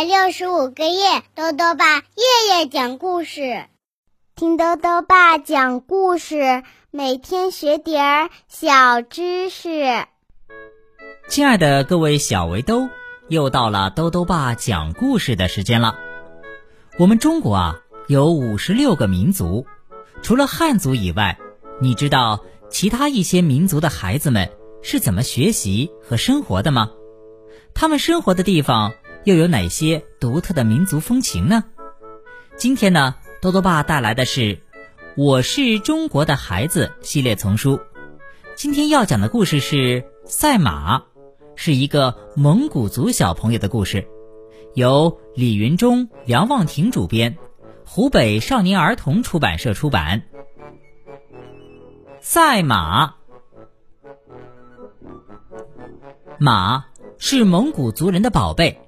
百六十五个夜，豆豆爸夜夜讲故事，听豆豆爸讲故事，每天学点儿小知识。亲爱的各位小围兜，又到了豆豆爸讲故事的时间了。我们中国啊有五十六个民族，除了汉族以外，你知道其他一些民族的孩子们是怎么学习和生活的吗？他们生活的地方又有哪些独特的民族风情呢？今天呢，多多爸带来的是《我是中国的孩子》系列丛书。今天要讲的故事是赛马，是一个蒙古族小朋友的故事，由李云中、梁望庭主编，湖北少年儿童出版社出版。赛马，马。是蒙古族人的宝贝，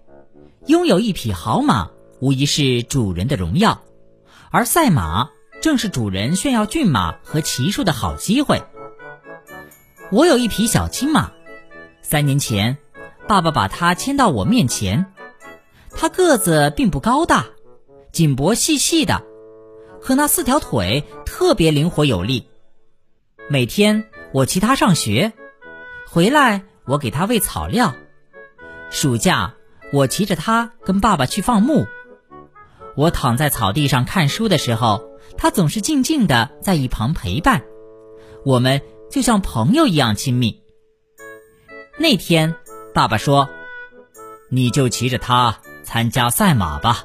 拥有一匹好马，无疑是主人的荣耀。而赛马正是主人炫耀骏马和骑术的好机会。我有一匹小青马，三年前，爸爸把它牵到我面前。它个子并不高大，颈脖细细的，可那四条腿特别灵活有力。每天我骑它上学，回来我给它喂草料。暑假，我骑着它跟爸爸去放牧。我躺在草地上看书的时候，它总是静静的在一旁陪伴。我们就像朋友一样亲密。那天，爸爸说：“你就骑着它参加赛马吧。”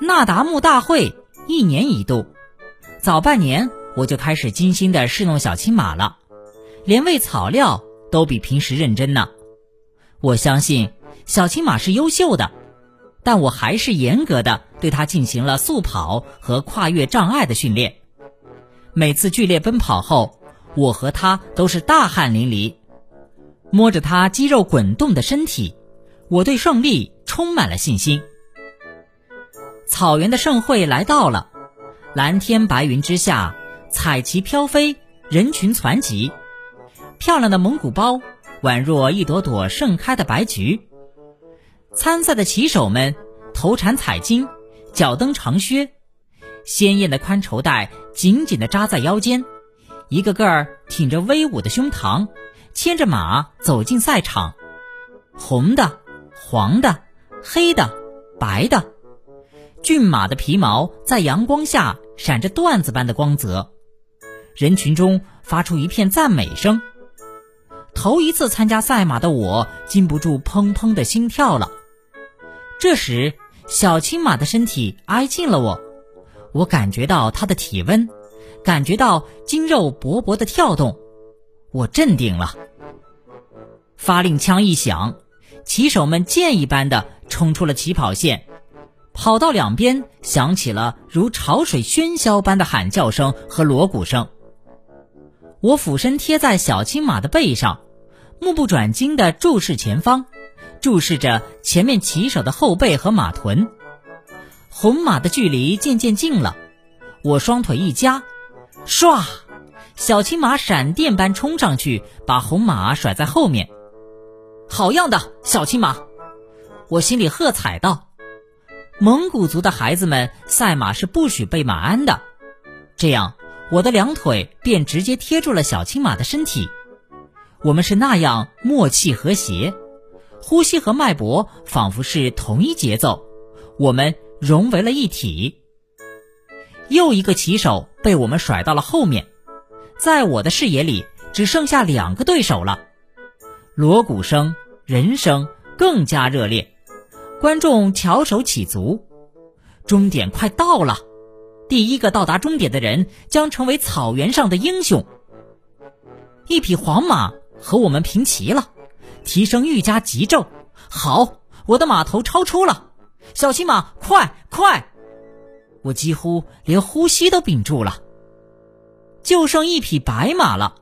那达慕大会一年一度，早半年我就开始精心的侍弄小青马了，连喂草料都比平时认真呢。我相信小青马是优秀的，但我还是严格的对它进行了速跑和跨越障碍的训练。每次剧烈奔跑后，我和它都是大汗淋漓。摸着它肌肉滚动的身体，我对胜利充满了信心。草原的盛会来到了，蓝天白云之下，彩旗飘飞，人群攒集，漂亮的蒙古包。宛若一朵朵盛开的白菊。参赛的骑手们头缠彩巾，脚蹬长靴，鲜艳的宽绸带紧紧地扎在腰间，一个个儿挺着威武的胸膛，牵着马走进赛场。红的、黄的、黑的、白的，骏马的皮毛在阳光下闪着缎子般的光泽。人群中发出一片赞美声。头一次参加赛马的我，禁不住砰砰的心跳了。这时，小青马的身体挨近了我，我感觉到它的体温，感觉到筋肉勃勃的跳动，我镇定了。发令枪一响，骑手们箭一般的冲出了起跑线，跑道两边响起了如潮水喧嚣般的喊叫声和锣鼓声。我俯身贴在小青马的背上。目不转睛地注视前方，注视着前面骑手的后背和马臀。红马的距离渐渐近了，我双腿一夹，唰，小青马闪电般冲上去，把红马甩在后面。好样的，小青马！我心里喝彩道：“蒙古族的孩子们赛马是不许背马鞍的。”这样，我的两腿便直接贴住了小青马的身体。我们是那样默契和谐，呼吸和脉搏仿佛是同一节奏，我们融为了一体。又一个骑手被我们甩到了后面，在我的视野里只剩下两个对手了。锣鼓声、人声更加热烈，观众翘首企足。终点快到了，第一个到达终点的人将成为草原上的英雄。一匹黄马。和我们平齐了，蹄声愈加急骤。好，我的马头超出了，小青马，快快！我几乎连呼吸都屏住了。就剩一匹白马了。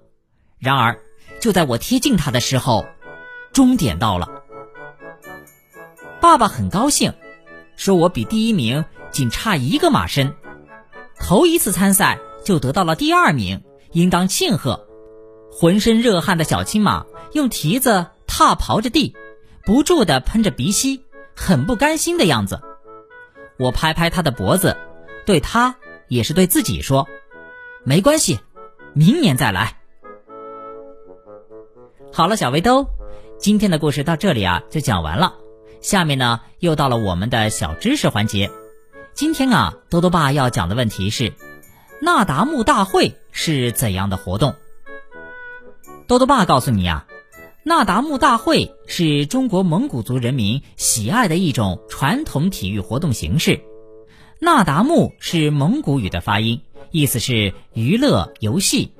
然而，就在我贴近它的时候，终点到了。爸爸很高兴，说我比第一名仅差一个马身，头一次参赛就得到了第二名，应当庆贺。浑身热汗的小青马用蹄子踏刨着地，不住地喷着鼻息，很不甘心的样子。我拍拍他的脖子，对他也是对自己说：“没关系，明年再来。”好了，小围兜，今天的故事到这里啊就讲完了。下面呢又到了我们的小知识环节。今天啊，多多爸要讲的问题是：那达慕大会是怎样的活动？多多爸告诉你啊，那达慕大会是中国蒙古族人民喜爱的一种传统体育活动形式。那达慕是蒙古语的发音，意思是娱乐游戏，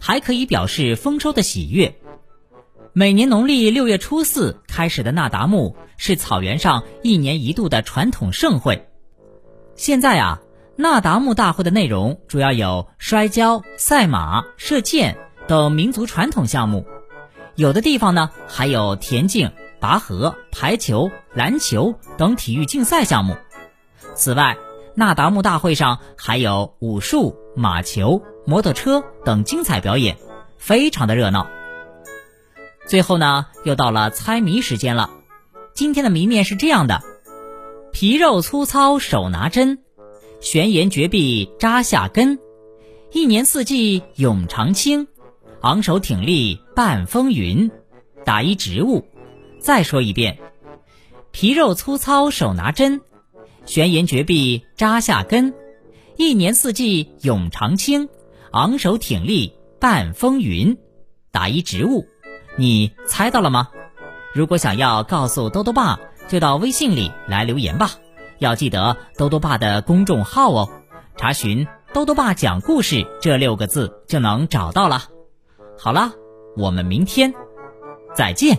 还可以表示丰收的喜悦。每年农历六月初四开始的那达慕是草原上一年一度的传统盛会。现在啊，那达慕大会的内容主要有摔跤、赛马、射箭等民族传统项目，有的地方呢还有田径、拔河、排球、篮球等体育竞赛项目。此外，那达慕大会上还有武术、马球、摩托车等精彩表演，非常的热闹。最后呢，又到了猜谜时间了。今天的谜面是这样的：皮肉粗糙手拿针，悬岩绝壁扎下根，一年四季永长青，昂首挺立半风云。打一植物。再说一遍：皮肉粗糙手拿针，悬岩绝壁扎下根，一年四季永长青，昂首挺立半风云。打一植物。你猜到了吗？如果想要告诉兜兜爸，就到微信里来留言吧。要记得兜兜爸的公众号哦，查询“兜兜爸讲故事”这六个字就能找到了。好了，我们明天再见。